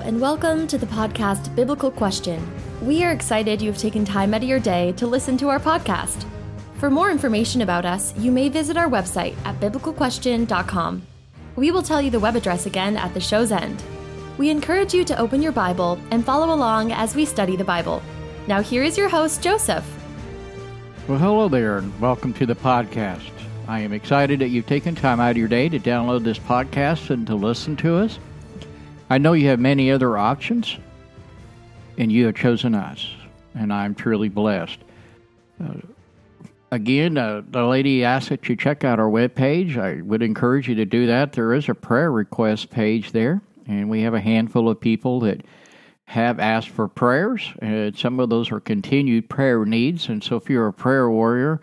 And welcome to the podcast Biblical Question. We are excited you have taken time out of your day to listen to our podcast. For more information about us, you may visit our website at biblicalquestion.com. We will tell you the web address again at the show's end. We encourage you to open your Bible and follow along as we study the Bible. Now, here is your host, Joseph. Well, hello there, and welcome to the podcast. I am excited that you've taken time out of your day to download this podcast and to listen to us. I know you have many other options, and you have chosen us, and I'm truly blessed. Uh, again, uh, the lady asked that you check out our webpage. I would encourage you to do that. There is a prayer request page there, and we have a handful of people that have asked for prayers, and some of those are continued prayer needs. And so, if you're a prayer warrior,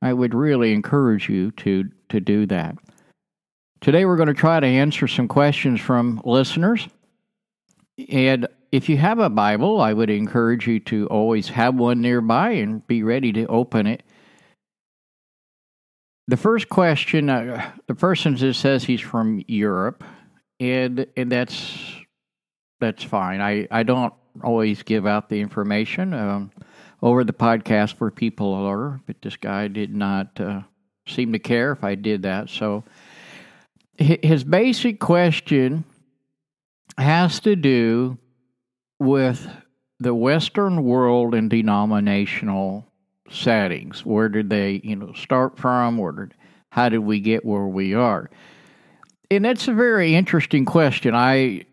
I would really encourage you to to do that. Today, we're going to try to answer some questions from listeners. And if you have a Bible, I would encourage you to always have one nearby and be ready to open it. The first question, uh, the person just says he's from Europe, and and that's that's fine. I, I don't always give out the information um, over the podcast for people or, but this guy did not uh, seem to care if I did that. So his basic question has to do with the Western world and denominational settings. Where did they, you know, start from? Where did, how did we get where we are? And that's a very interesting question. I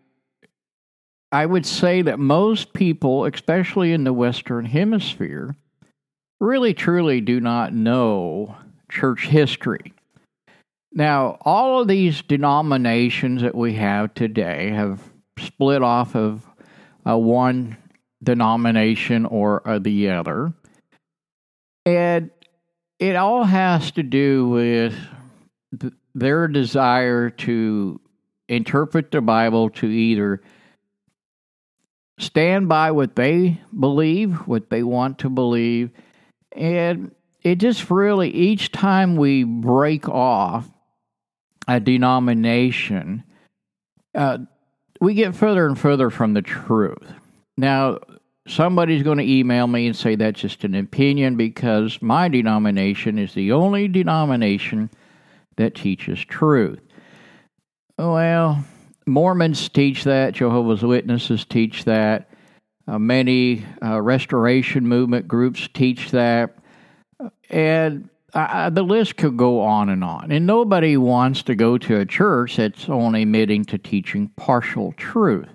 I would say that most people, especially in the Western Hemisphere, really truly do not know church history. Now, all of these denominations that we have today have split off of uh, one denomination or uh, the other. And it all has to do with th- their desire to interpret the Bible to either stand by what they believe, what they want to believe, and it just really, each time we break off a denomination, uh, we get further and further from the truth. Now, somebody's going to email me and say that's just an opinion because my denomination is the only denomination that teaches truth. Well, Mormons teach that, Jehovah's Witnesses teach that, uh, many uh, restoration movement groups teach that, and uh, the list could go on and on. And nobody wants to go to a church that's only admitting to teaching partial truth.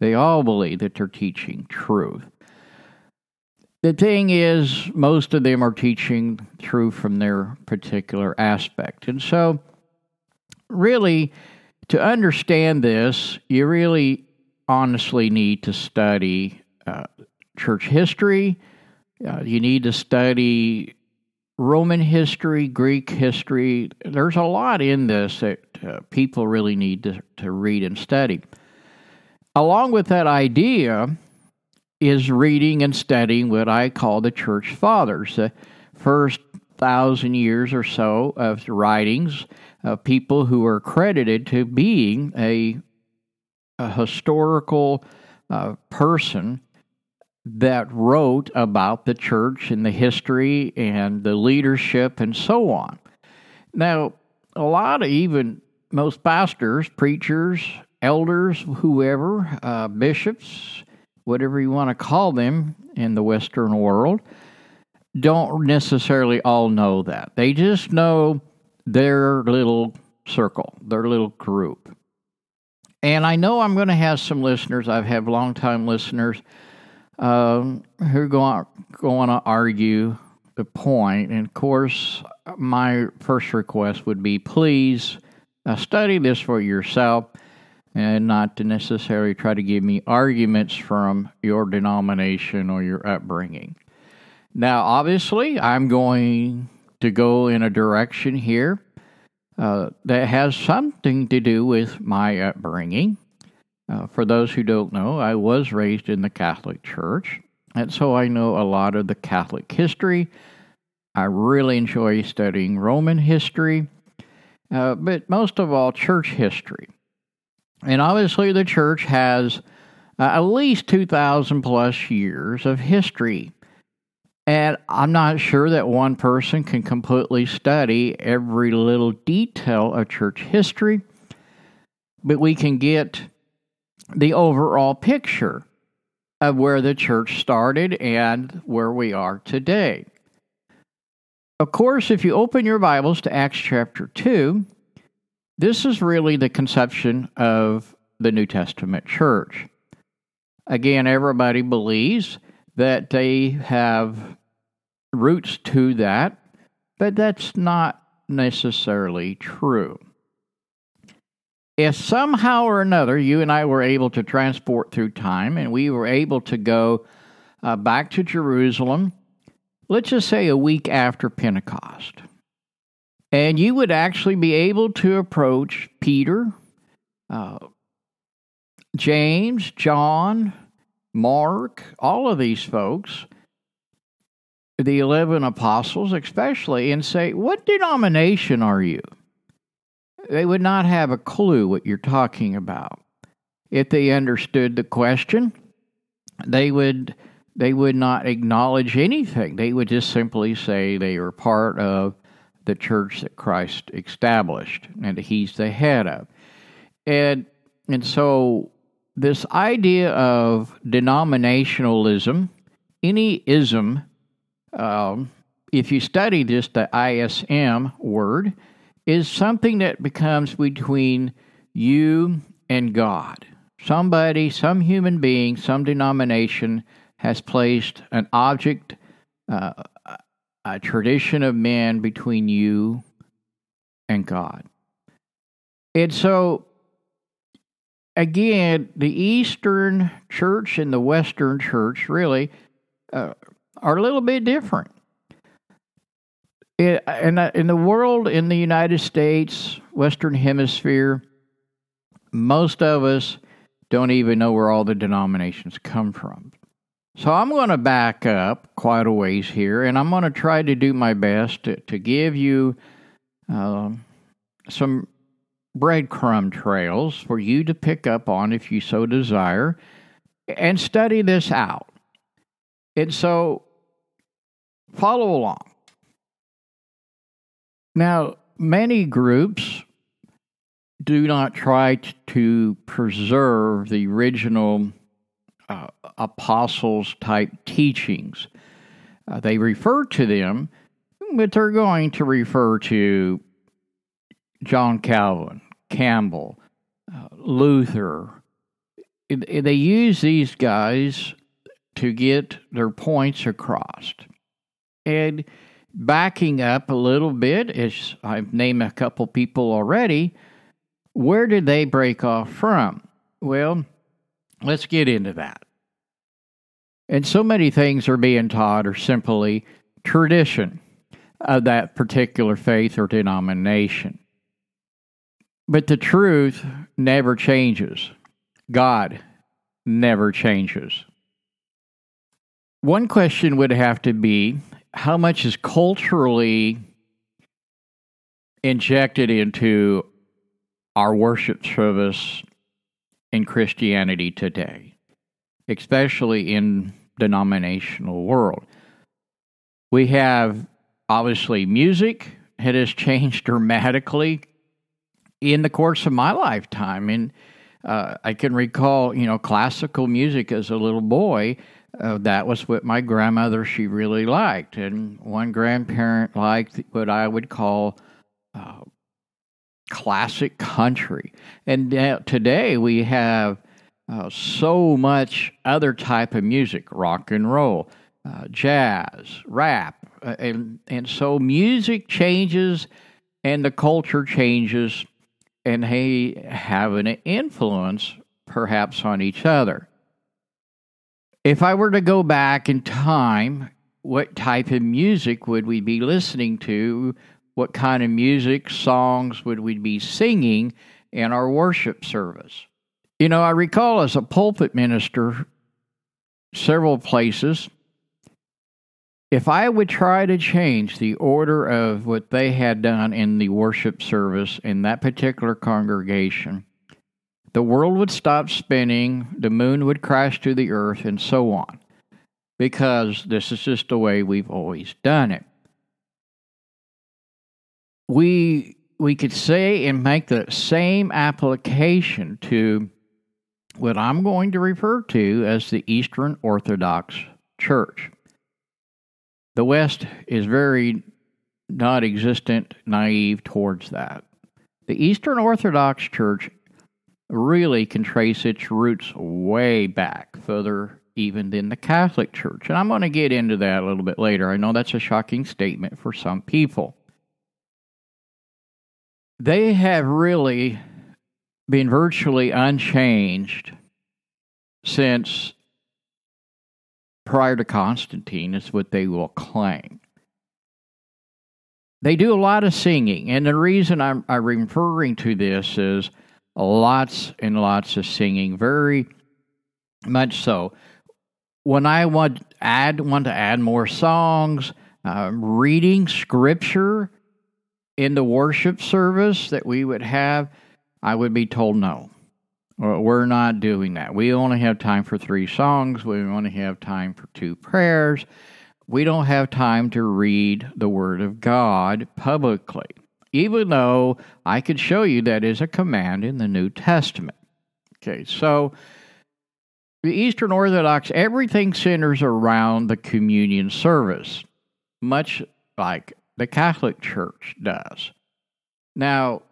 They all believe that they're teaching truth. The thing is, most of them are teaching truth from their particular aspect. And so, really, to understand this, you really honestly need to study uh, church history. Uh, you need to study Roman history, Greek history. There's a lot in this that uh, people really need to, to read and study. Along with that idea is reading and studying what I call the church fathers, the first thousand years or so of writings of people who are credited to being a, a historical uh, person that wrote about the church and the history and the leadership and so on. Now, a lot of even most pastors, preachers, elders, whoever, uh, bishops, whatever you want to call them in the Western world, don't necessarily all know that. They just know their little circle, their little group. And I know I'm going to have some listeners, I've had longtime listeners um, who going, going to argue the point. And of course, my first request would be please uh, study this for yourself and not to necessarily try to give me arguments from your denomination or your upbringing. Now, obviously, I'm going to go in a direction here uh, that has something to do with my upbringing. Uh, for those who don't know, I was raised in the Catholic Church, and so I know a lot of the Catholic history. I really enjoy studying Roman history, uh, but most of all, church history. And obviously, the church has uh, at least 2,000 plus years of history. And I'm not sure that one person can completely study every little detail of church history, but we can get the overall picture of where the church started and where we are today. Of course, if you open your Bibles to Acts chapter 2, this is really the conception of the New Testament church. Again, everybody believes that they have roots to that, but that's not necessarily true. If somehow or another you and I were able to transport through time and we were able to go uh, back to Jerusalem, let's just say a week after Pentecost, and you would actually be able to approach Peter, uh, James, John, Mark, all of these folks, the 11 apostles especially, and say, What denomination are you? They would not have a clue what you're talking about. If they understood the question, they would they would not acknowledge anything. They would just simply say they were part of the church that Christ established and he's the head of. And and so this idea of denominationalism, any ism, um, if you study just the ISM word, is something that becomes between you and God. Somebody, some human being, some denomination has placed an object, uh, a tradition of man between you and God. And so again, the Eastern church and the Western church really uh, are a little bit different. It, in, in the world, in the United States, Western Hemisphere, most of us don't even know where all the denominations come from. So I'm going to back up quite a ways here, and I'm going to try to do my best to, to give you uh, some breadcrumb trails for you to pick up on if you so desire and study this out. And so follow along. Now, many groups do not try to preserve the original uh, apostles type teachings. Uh, they refer to them, but they're going to refer to John Calvin, Campbell, uh, Luther. They use these guys to get their points across. And backing up a little bit, as I've named a couple people already, where did they break off from? Well, let's get into that. And so many things are being taught are simply tradition of that particular faith or denomination. But the truth never changes. God never changes. One question would have to be how much is culturally injected into our worship service in Christianity today, especially in denominational world. We have obviously music it has changed dramatically in the course of my lifetime. And uh, I can recall, you know, classical music as a little boy. Uh, that was what my grandmother she really liked, and one grandparent liked what I would call uh, classic country. And today we have uh, so much other type of music, rock and roll, uh, jazz, rap, uh, and and so music changes, and the culture changes and they have an influence perhaps on each other. If I were to go back in time, what type of music would we be listening to? What kind of music, songs would we be singing in our worship service? You know, I recall as a pulpit minister, several places, if I would try to change the order of what they had done in the worship service in that particular congregation, the world would stop spinning, the moon would crash to the earth, and so on, because this is just the way we've always done it. We we could say and make the same application to what I'm going to refer to as the Eastern Orthodox Church. The West is very non existent, naive towards that. The Eastern Orthodox Church really can trace its roots way back, further even than the Catholic Church. And I'm going to get into that a little bit later. I know that's a shocking statement for some people they have really been virtually unchanged since prior to Constantine, is what they will claim. They do a lot of singing, and the reason I'm, I'm referring to this is lots and lots of singing, very much so. When I want add want to add more songs, uh, reading scripture in the worship service that we would have, I would be told no. We're not doing that. We only have time for three songs. We only have time for two prayers. We don't have time to read the Word of God publicly, even though I could show you that is a command in the New Testament. Okay, so the Eastern Orthodox, everything centers around the communion service, much like the Catholic Church does. Now,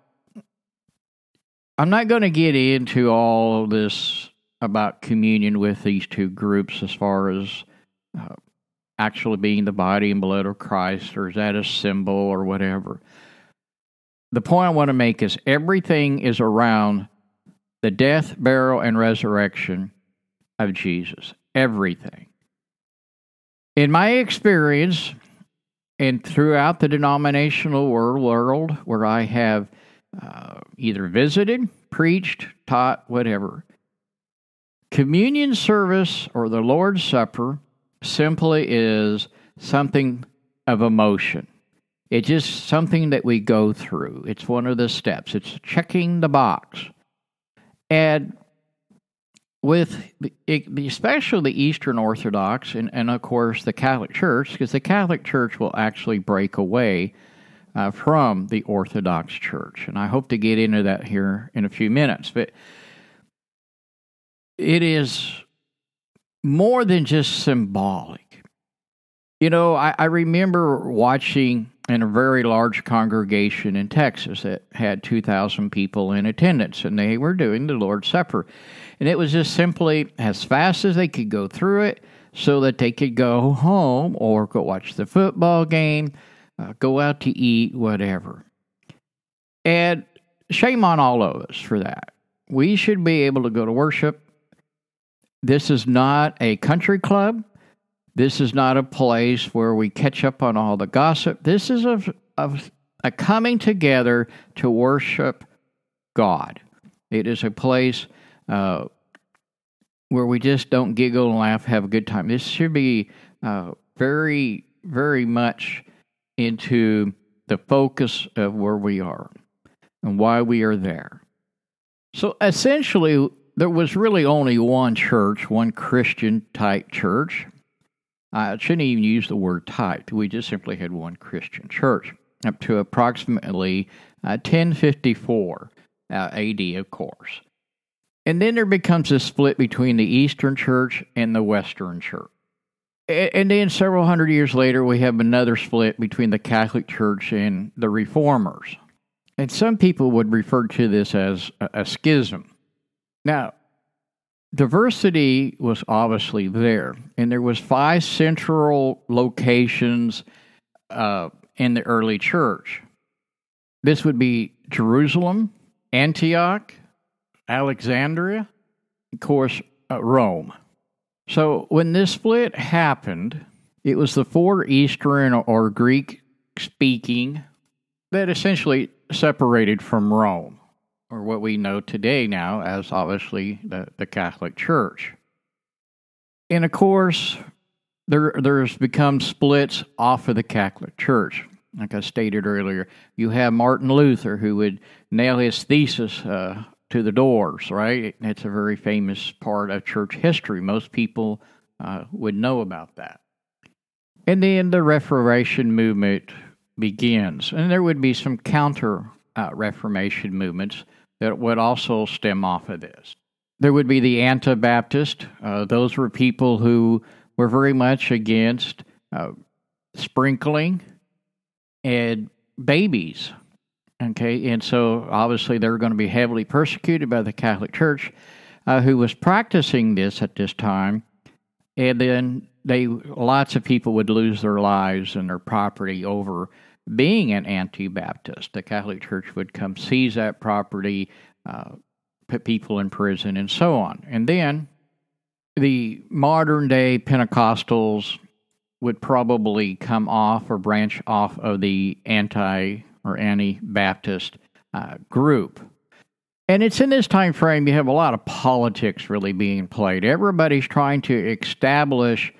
I'm not going to get into all this about communion with these two groups as far as uh, actually being the body and blood of Christ, or is that a symbol or whatever. The point I want to make is everything is around the death, burial, and resurrection of Jesus. Everything. In my experience, and throughout the denominational world where I have uh, either visited, preached, taught, whatever, communion service or the Lord's Supper simply is something of emotion. It's just something that we go through. It's one of the steps. It's checking the box. And with especially the Eastern Orthodox and, and of course the Catholic Church, because the Catholic Church will actually break away uh, from the Orthodox Church. And I hope to get into that here in a few minutes. But it is more than just symbolic. You know, I, I remember watching in a very large congregation in Texas that had 2,000 people in attendance, and they were doing the Lord's Supper. And it was just simply as fast as they could go through it so that they could go home or go watch the football game, uh, go out to eat, whatever. And shame on all of us for that. We should be able to go to worship. This is not a country club. This is not a place where we catch up on all the gossip. This is a, a, a coming together to worship God. It is a place uh, where we just don't giggle and laugh, have a good time. This should be uh, very, very much into the focus of where we are and why we are there. So essentially, there was really only one church, one Christian type church. I shouldn't even use the word type. We just simply had one Christian church up to approximately uh, 1054 uh, AD, of course. And then there becomes a split between the Eastern Church and the Western Church. And then several hundred years later, we have another split between the Catholic Church and the Reformers. And some people would refer to this as a schism. Now, diversity was obviously there, and there was five central locations uh, in the early church. This would be Jerusalem, Antioch, Alexandria, of course, uh, Rome. So when this split happened, it was the four Eastern or Greek speaking that essentially separated from Rome, or what we know today now as obviously the, the Catholic Church. And of course, there there's become splits off of the Catholic Church. Like I stated earlier, you have Martin Luther who would nail his thesis uh, to the doors, right? It's a very famous part of church history. Most people uh, would know about that. And then the Reformation movement begins, and there would be some counter uh, Reformation movements that would also stem off of this. There would be the Anabaptist. Uh, those were people who were very much against uh, sprinkling and babies. Okay, and so obviously they're going to be heavily persecuted by the Catholic Church, uh, who was practicing this at this time, and then they lots of people would lose their lives and their property over being an anti-Baptist. The Catholic Church would come seize that property, uh, put people in prison, and so on. And then the modern day Pentecostals would probably come off or branch off of the anti or anti Baptist uh, group. And it's in this time frame you have a lot of politics really being played. Everybody's trying to establish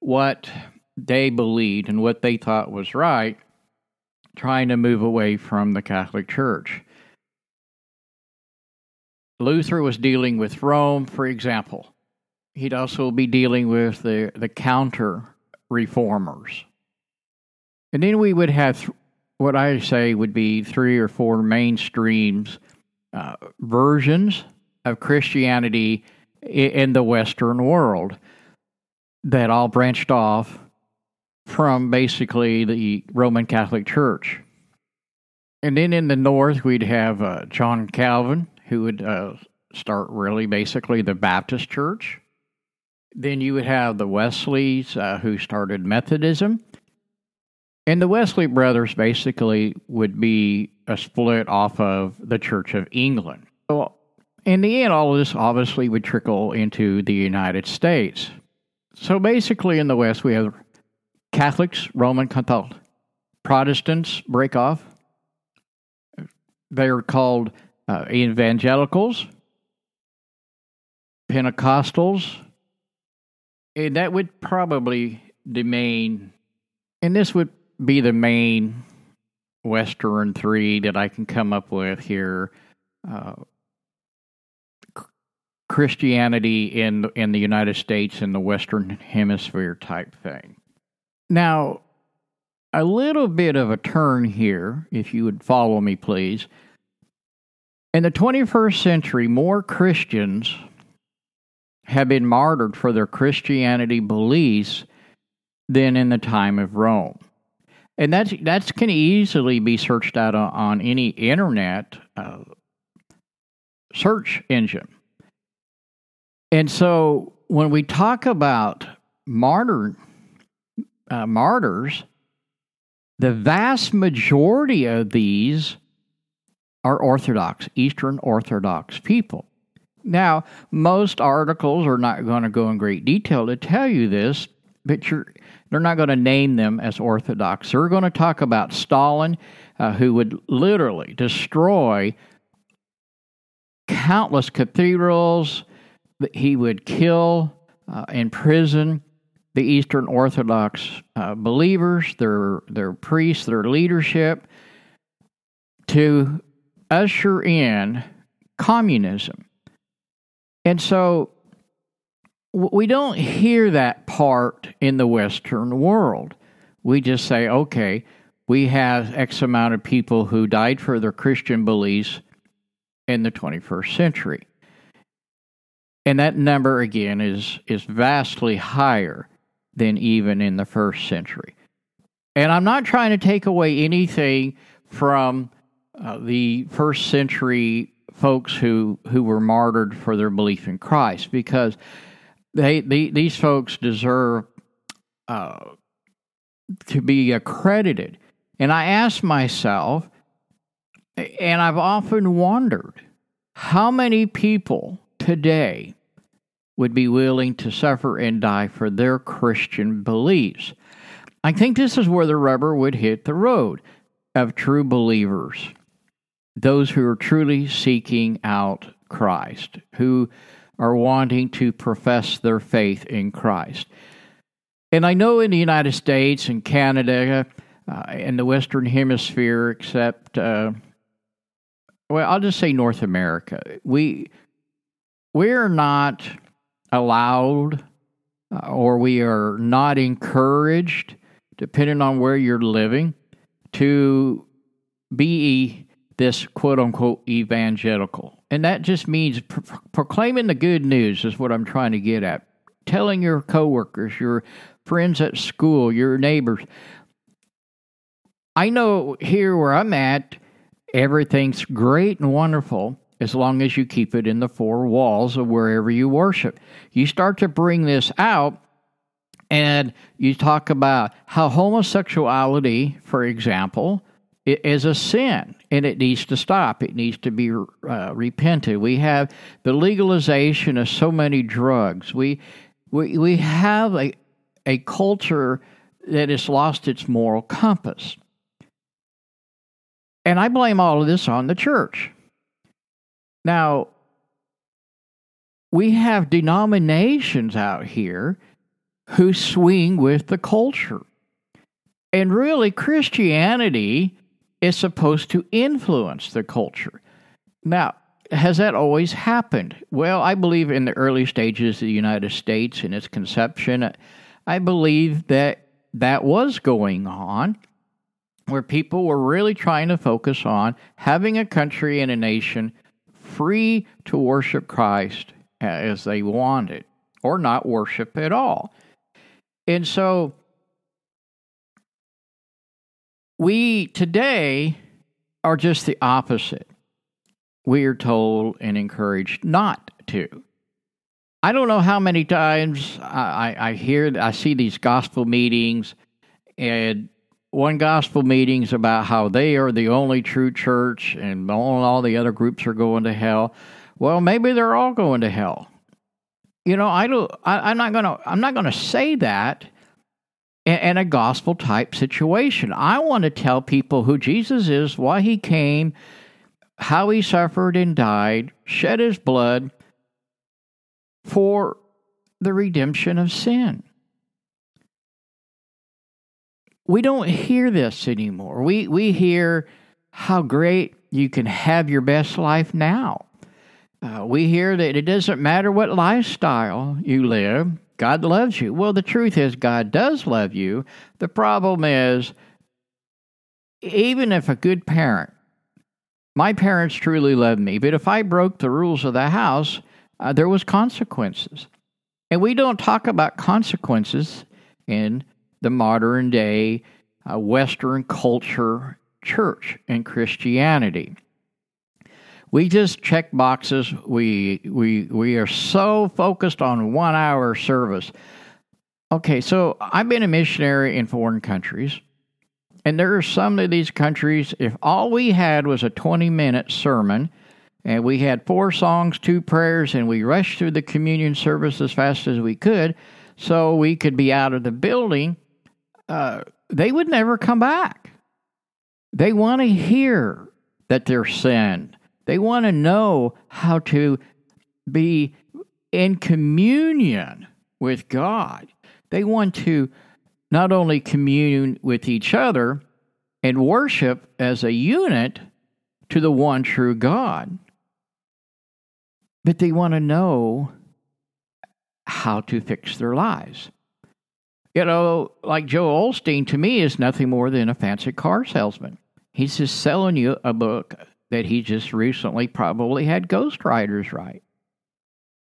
what they believed and what they thought was right, trying to move away from the Catholic Church. Luther was dealing with Rome, for example. He'd also be dealing with the, the counter reformers. And then we would have th- what I say would be three or four mainstreams uh, versions of Christianity in the Western world that all branched off from basically the Roman Catholic Church. And then in the north, we'd have uh, John Calvin, who would uh, start really basically the Baptist Church. Then you would have the Wesleys, uh, who started Methodism. And the Wesley brothers basically would be a split off of the Church of England. So, in the end, all of this obviously would trickle into the United States. So, basically, in the West, we have Catholics, Roman Catholic. Protestants break off. They are called uh, evangelicals, Pentecostals, and that would probably the main, and this would be the main Western three that I can come up with here. Uh, Christianity in in the United States in the Western Hemisphere type thing. Now, a little bit of a turn here, if you would follow me, please. In the 21st century, more Christians have been martyred for their Christianity beliefs than in the time of Rome. And that's can easily be searched out on, on any internet uh, search engine. And so when we talk about martyr uh, martyrs, the vast majority of these are Orthodox, Eastern Orthodox people. Now, most articles are not going to go in great detail to tell you this, but they're not going to name them as Orthodox. They're going to talk about Stalin, uh, who would literally destroy countless cathedrals. He would kill, uh, imprison the Eastern Orthodox uh, believers, their their priests, their leadership, to usher in communism. And so we don't hear that part in the Western world. We just say, okay, we have X amount of people who died for their Christian beliefs in the 21st century. And that number, again, is, is vastly higher than even in the first century. And I'm not trying to take away anything from uh, the first century folks who, who were martyred for their belief in Christ because they, they these folks deserve uh, to be accredited. And I ask myself, and I've often wondered, how many people today would be willing to suffer and die for their Christian beliefs? I think this is where the rubber would hit the road of true believers, those who are truly seeking out Christ, who are wanting to profess their faith in Christ. And I know in the United States and Canada, uh, in the Western Hemisphere, except, uh, well, I'll just say North America. We we're not allowed uh, or we are not encouraged, depending on where you're living, to be this quote unquote evangelical. And that just means pro- proclaiming the good news, is what I'm trying to get at. Telling your coworkers, your friends at school, your neighbors. I know here where I'm at, everything's great and wonderful as long as you keep it in the four walls of wherever you worship. You start to bring this out, and you talk about how homosexuality, for example, is a sin and it needs to stop. It needs to be uh, repented. We have the legalization of so many drugs. We we we have a a culture that has lost its moral compass. And I blame all of this on the church. Now, we have denominations out here who swing with the culture. And really, Christianity is supposed to influence the culture. Now, has that always happened? Well, I believe in the early stages of the United States in its conception, I believe that that was going on where people were really trying to focus on having a country and a nation free to worship Christ as they wanted or not worship at all. And so we today are just the opposite. We are told and encouraged not to. I don't know how many times I, I hear, I see these gospel meetings, and one gospel meeting's about how they are the only true church and all, all the other groups are going to hell. Well, maybe they're all going to hell. You know, I don't. I, am not gonna. I'm not gonna say that in, in a gospel type situation. I want to tell people who Jesus is, why he came, how he suffered and died, shed his blood, for the redemption of sin. We don't hear this anymore. We, we hear how great you can have your best life now. Uh, we hear that it doesn't matter what lifestyle you live, God loves you. Well, the truth is, God does love you. The problem is, even if a good parent, my parents truly loved me, but if I broke the rules of the house, uh, there was consequences. And we don't talk about consequences in the modern day uh, Western culture church and Christianity. We just check boxes. We we we are so focused on one hour service. Okay, so I've been a missionary in foreign countries, and there are some of these countries. If all we had was a twenty minute sermon, and we had four songs, two prayers, and we rushed through the communion service as fast as we could so we could be out of the building, uh, they would never come back. They want to hear that they're sinned. They want to know how to be in communion with God. They want to not only commune with each other and worship as a unit to the one true God, but they want to know how to fix their lives. You know, like Joel Osteen to me is nothing more than a fancy car salesman. He's just selling you a book that he just recently probably had ghostwriters write.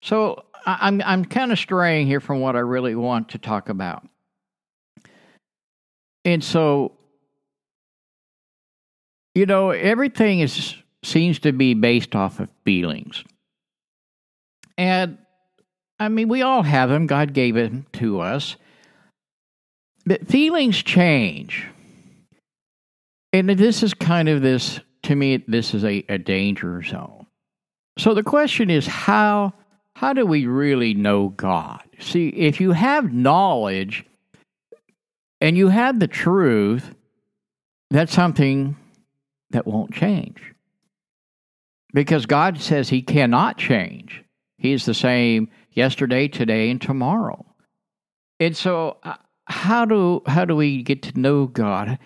So I'm I'm kind of straying here from what I really want to talk about. And so you know, everything is seems to be based off of feelings. And I mean, we all have them. God gave them to us. But feelings change. And this is kind of this, to me, this is a, a danger zone. So the question is how how do we really know God? See, if you have knowledge and you have the truth, that's something that won't change. Because God says he cannot change. He's the same yesterday, today, and tomorrow. And so, uh, how do how do we get to know God?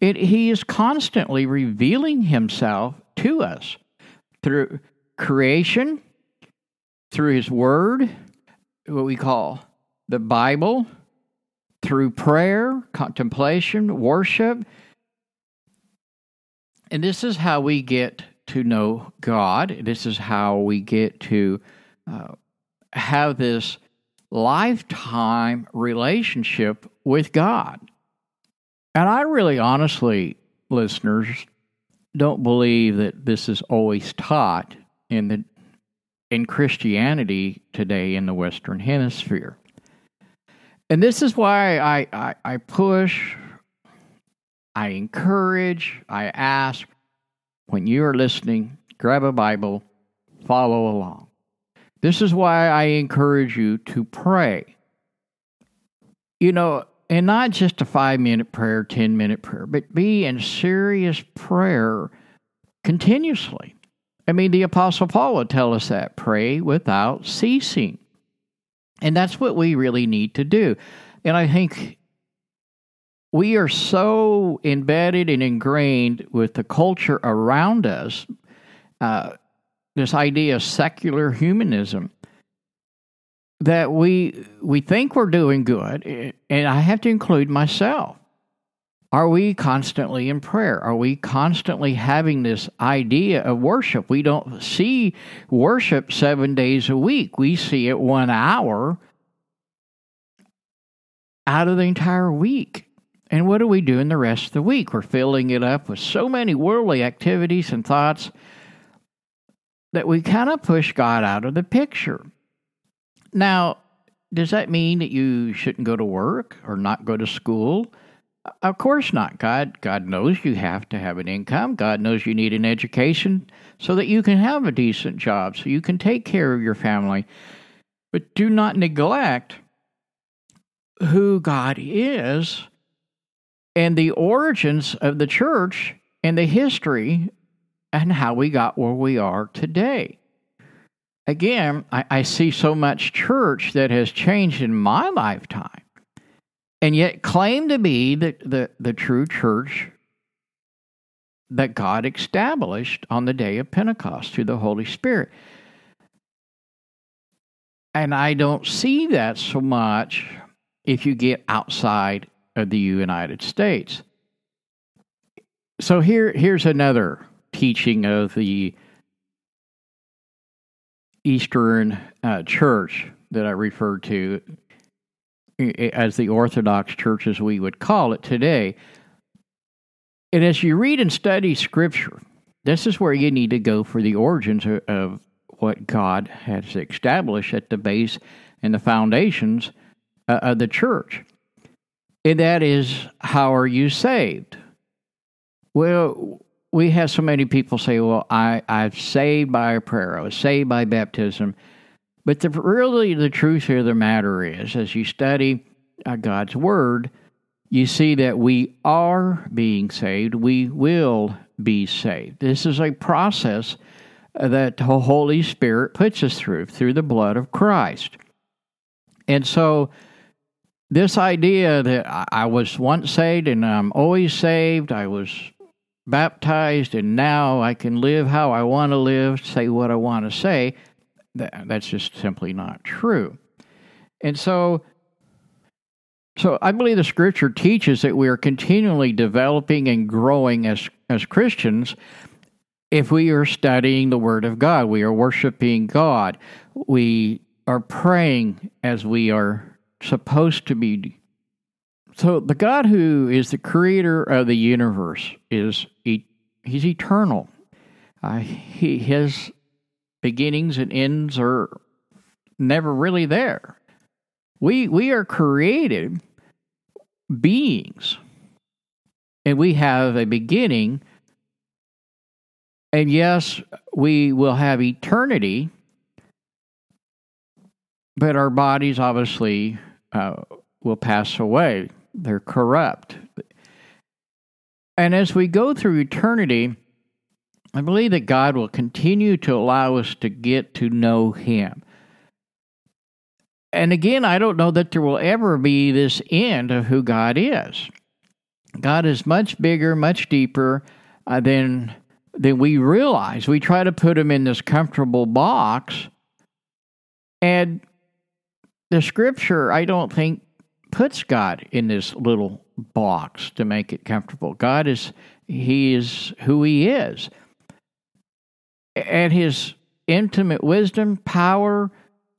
It, he is constantly revealing Himself to us. through creation, through His Word, what we call the Bible, through prayer, contemplation, worship. And this is how we get to know God. This is how we get to uh, have this lifetime relationship with God. And I really honestly, listeners, don't believe that this is always taught in the in Christianity today in the Western Hemisphere. And this is why I, I, I push, I encourage, I ask when you are listening, grab a Bible, follow along. This is why I encourage you to pray. You know, and not just a five minute prayer, 10 minute prayer, but be in serious prayer continuously. I mean, the Apostle Paul would tell us that pray without ceasing. And that's what we really need to do. And I think we are so embedded and ingrained with the culture around us, uh, this idea of secular humanism, that we we think we're doing good, and I have to include myself. Are we constantly in prayer? Are we constantly having this idea of worship? We don't see worship seven days a week. We see it one hour out of the entire week. And what do we do in the rest of the week? We're filling it up with so many worldly activities and thoughts that we kind of push God out of the picture. Now, does that mean that you shouldn't go to work or not go to school? Of course not. God God knows you have to have an income. God knows you need an education so that you can have a decent job, so you can take care of your family. But do not neglect who God is and the origins of the church and the history and how we got where we are today. Again, I, I see so much church that has changed in my lifetime and yet claim to be the, the, the true church that God established on the day of Pentecost through the Holy Spirit. And I don't see that so much if you get outside of the United States. So here, here's another teaching of the Eastern uh, Church that I referred to as the Orthodox Church, as we would call it today. And as you read and study Scripture, this is where you need to go for the origins of, of what God has established at the base and the foundations uh, of the church. And that is, how are you saved? Well, we have so many people say, well, I, I'm saved by a prayer, I was saved by baptism. But the, really, the truth here of the matter is, as you study uh, God's Word, you see that we are being saved. We will be saved. This is a process that the Holy Spirit puts us through, through the blood of Christ. And so, this idea that I was once saved and I'm always saved, I was baptized and now I can live how I want to live, say what I want to say, that, that's just simply not true. And so, so I believe the scripture teaches that we are continually developing and growing as, as Christians if we are studying the Word of God. We are worshiping God. We are praying as we are supposed to be. So the God who is the creator of the universe is he's eternal. Uh, he his beginnings and ends are never really there. We we are created beings. And we have a beginning. And yes, we will have eternity, but our bodies obviously uh, will pass away. They're corrupt. And as we go through eternity, I believe that God will continue to allow us to get to know Him. And again, I don't know that there will ever be this end of who God is. God is much bigger, much deeper uh, than then we realize we try to put Him in this comfortable box. And the scripture, I don't think, puts God in this little box to make it comfortable. God is, He is who He is. And His intimate wisdom, power,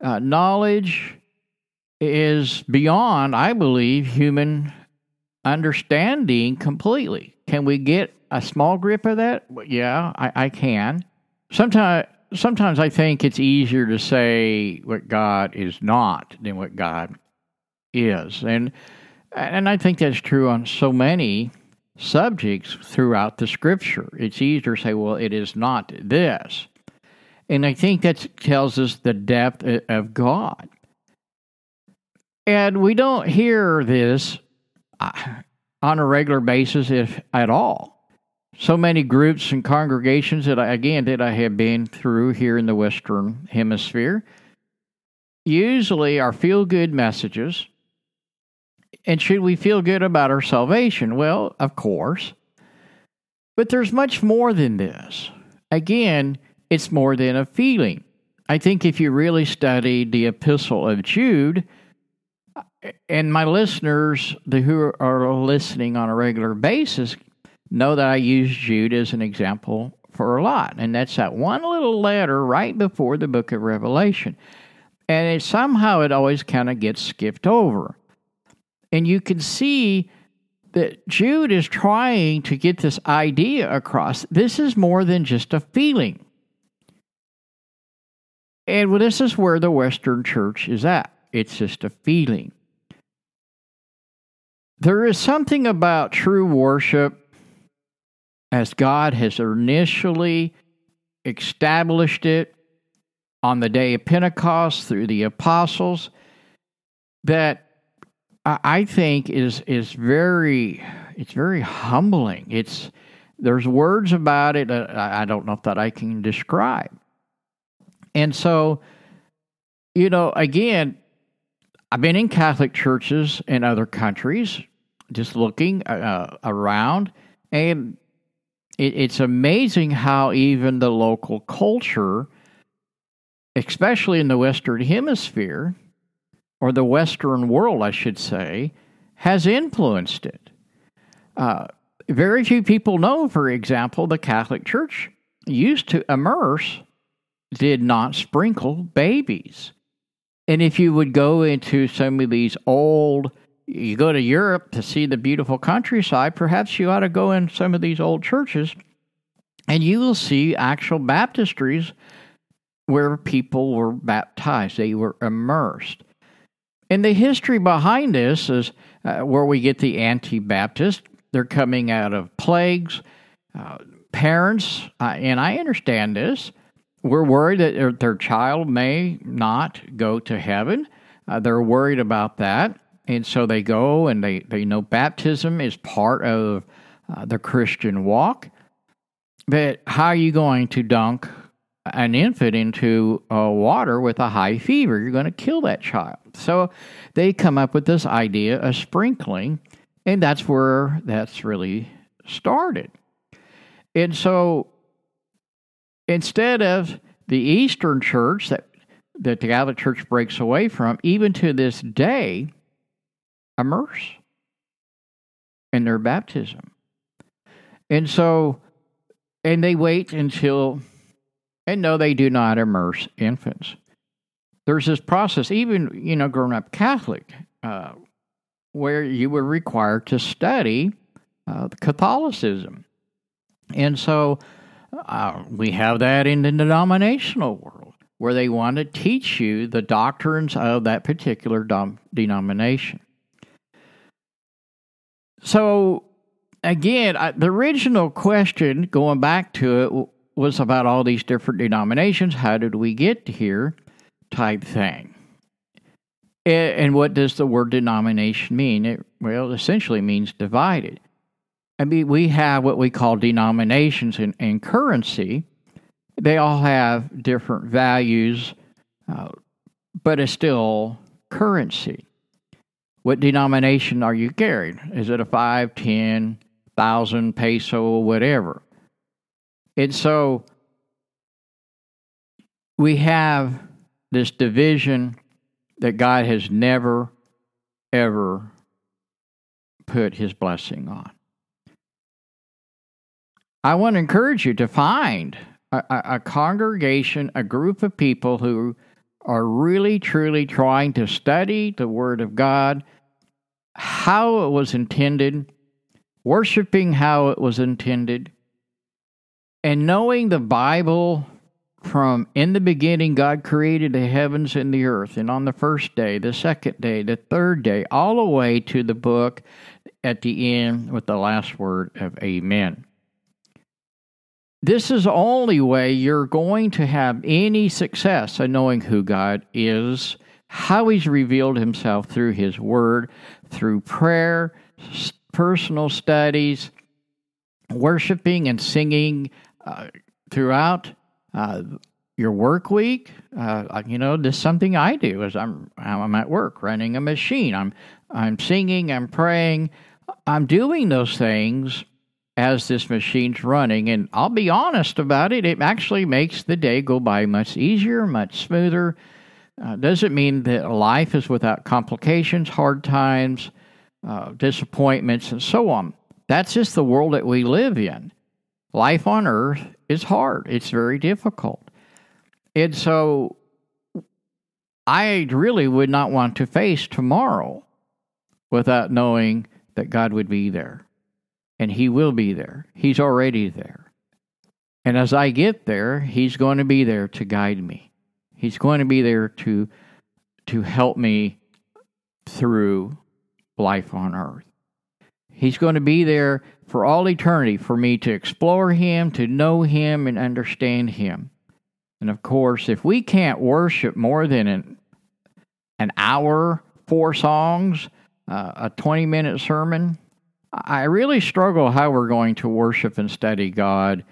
uh, knowledge is beyond, I believe, human understanding completely. Can we get a small grip of that? Yeah, I, I can. Sometimes, sometimes I think it's easier to say what God is not than what God is, and and I think that's true on so many subjects throughout the Scripture. It's easier to say, well, it is not this, and I think that tells us the depth of God. And we don't hear this uh, on a regular basis, if at all. So many groups and congregations that I, again, that I have been through here in the Western Hemisphere usually are feel good messages. And should we feel good about our salvation? Well, of course. But there's much more than this. Again, it's more than a feeling. I think if you really study the Epistle of Jude, and my listeners who are listening on a regular basis know that I use Jude as an example for a lot. And that's that one little letter right before the book of Revelation. And it, somehow it always kind of gets skipped over. And you can see that Jude is trying to get this idea across. This is more than just a feeling. And this is where the Western church is at. It's just a feeling. There is something about true worship as God has initially established it on the day of Pentecost through the apostles that I think is is very it's very humbling. It's there's words about it I don't know if that I can describe. And so, you know, again, I've been in Catholic churches in other countries, just looking uh, around, and it, it's amazing how even the local culture, especially in the Western Hemisphere, or the Western world, I should say, has influenced it. Uh, very few people know, for example, the Catholic Church used to immerse, did not sprinkle babies. And if you would go into some of these old, you go to Europe to see the beautiful countryside, perhaps you ought to go in some of these old churches and you will see actual baptistries where people were baptized, they were immersed. And the history behind this is uh, where we get the anti Baptist. They're coming out of plagues. Uh, parents, uh, and I understand this, we're worried that their, their child may not go to heaven. Uh, they're worried about that. And so they go and they, they know baptism is part of uh, the Christian walk. But how are you going to dunk an infant into uh, water with a high fever? You're going to kill that child. So they come up with this idea of sprinkling, and that's where that's really started. And so instead of the Eastern Church that that the Catholic Church breaks away from, even to this day, immerse in their baptism. And so, and they wait until, and no, they do not immerse infants. There's this process, even, you know, growing up Catholic, uh, where you were required to study uh, Catholicism. And so, uh, we have that in the denominational world where they want to teach you the doctrines of that particular dom- denomination. So, again, I, the original question, going back to it, was about all these different denominations. How did we get here? Type thing. And, what does the word denomination mean? It, well, essentially means divided. I mean, we have what we call denominations in, in currency. They all have different values, uh, but it's still currency. What denomination are you carrying? Is it a five, ten, thousand peso, whatever? And so we have this division that God has never, ever put his blessing on. I want to encourage you to find a, a, congregation, a group of people who are really, truly trying to study the Word of God, how it was intended, worshiping how it was intended, and knowing the Bible from in the beginning, God created the heavens and the earth, and on the first day, the second day, the third day, all the way to the book at the end with the last word of Amen. This is the only way you're going to have any success in knowing who God is, how He's revealed Himself through His Word, through prayer, personal studies, worshiping and singing uh, throughout uh, your work week. Uh, you know, this is something I do is I'm I'm at work running a machine. I'm I'm singing. I'm praying. I'm doing those things as this machine's running. And I'll be honest about it, it actually makes the day go by much easier, much smoother. Uh, doesn't mean that life is without complications, hard times, uh, disappointments, and so on. That's just the world that we live in. Life on earth is hard, it's very difficult. And so I really would not want to face tomorrow without knowing that God would be there and He will be there. He's already there. And as I get there, He's going to be there to guide me. He's going to be there to, to help me through life on earth. He's going to be there for all eternity for me to explore Him, to know Him, and understand Him. And of course, if we can't worship more than an, an hour, four songs, uh, a 20 minute sermon, I really struggle how we're going to worship and study God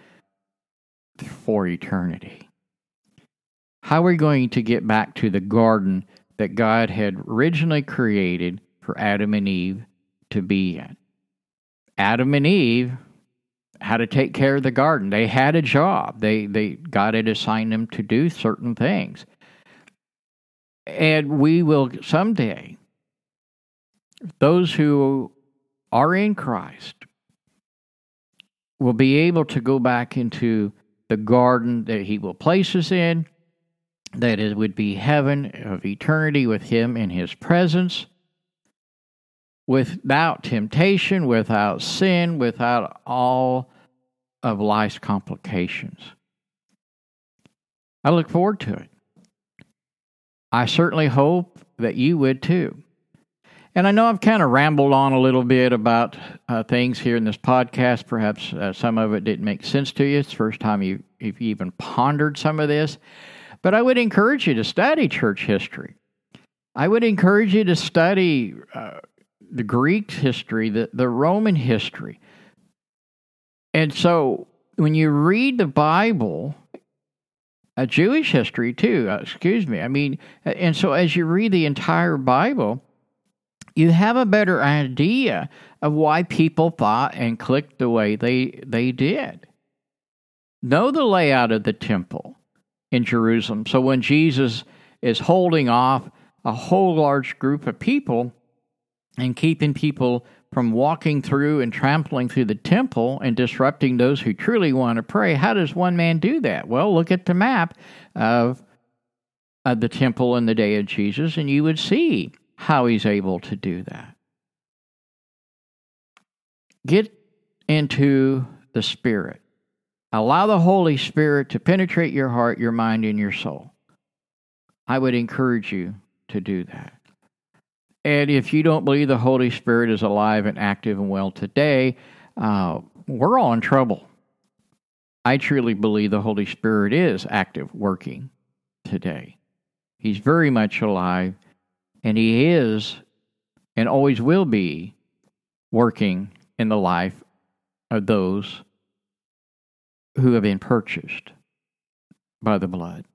for eternity. How are we going to get back to the garden that God had originally created for Adam and Eve to be in? Adam and Eve had to take care of the garden. They had a job. They they God had assigned them to do certain things. And we will someday those who are in Christ will be able to go back into the garden that He will place us in, that it would be heaven of eternity with Him in His presence, without temptation, without sin, without all of life's complications. I look forward to it. I certainly hope that you would too. And I know I've kind of rambled on a little bit about uh, things here in this podcast. Perhaps uh, some of it didn't make sense to you. It's the first time you, you've even pondered some of this. But I would encourage you to study church history. I would encourage you to study uh, the Greek history, the, the Roman history. And so when you read the Bible, a Jewish history too, uh, excuse me. I mean, and so as you read the entire Bible, you have a better idea of why people thought and clicked the way they, they did. Know the layout of the temple in Jerusalem. So when Jesus is holding off a whole large group of people and keeping people from walking through and trampling through the temple and disrupting those who truly want to pray, how does one man do that? Well, look at the map of, of the temple in the day of Jesus, and you would see how he's able to do that. Get into the Spirit. Allow the Holy Spirit to penetrate your heart, your mind, and your soul. I would encourage you to do that. And if you don't believe the Holy Spirit is alive and active and well today, uh, we're all in trouble. I truly believe the Holy Spirit is active, working today. He's very much alive and He is and always will be working in the life of those who have been purchased by the blood.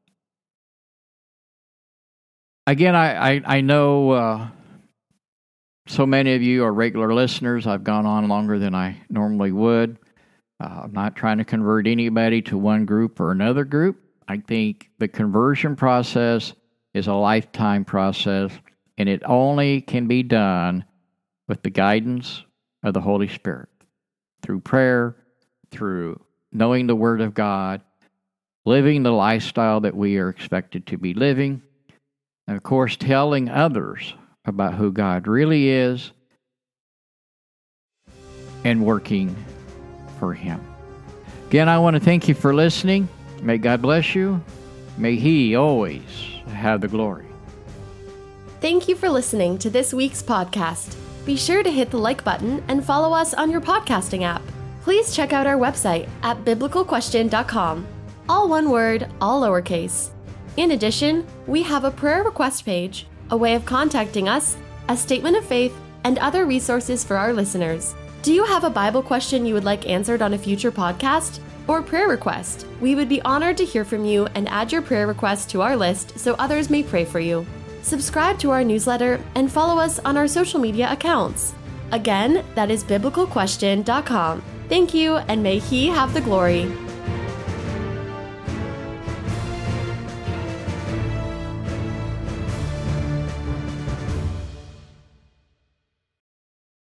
Again, I, I, I know uh, so many of you are regular listeners. I've gone on longer than I normally would. Uh, I'm not trying to convert anybody to one group or another group. I think the conversion process is a lifetime process, and it only can be done with the guidance of the Holy Spirit through prayer, through knowing the Word of God, living the lifestyle that we are expected to be living, and of course, telling others about who God really is and working for Him. Again, I want to thank you for listening. May God bless you. May He always have the glory. Thank you for listening to this week's podcast. Be sure to hit the like button and follow us on your podcasting app. Please check out our website at biblicalquestion.com. All one word, all lowercase. In addition, we have a prayer request page, a way of contacting us, a statement of faith, and other resources for our listeners. Do you have a Bible question you would like answered on a future podcast? Or prayer request? We would be honored to hear from you and add your prayer request to our list so others may pray for you. Subscribe to our newsletter and follow us on our social media accounts. Again, that is biblicalquestion.com. Thank you, and may He have the glory.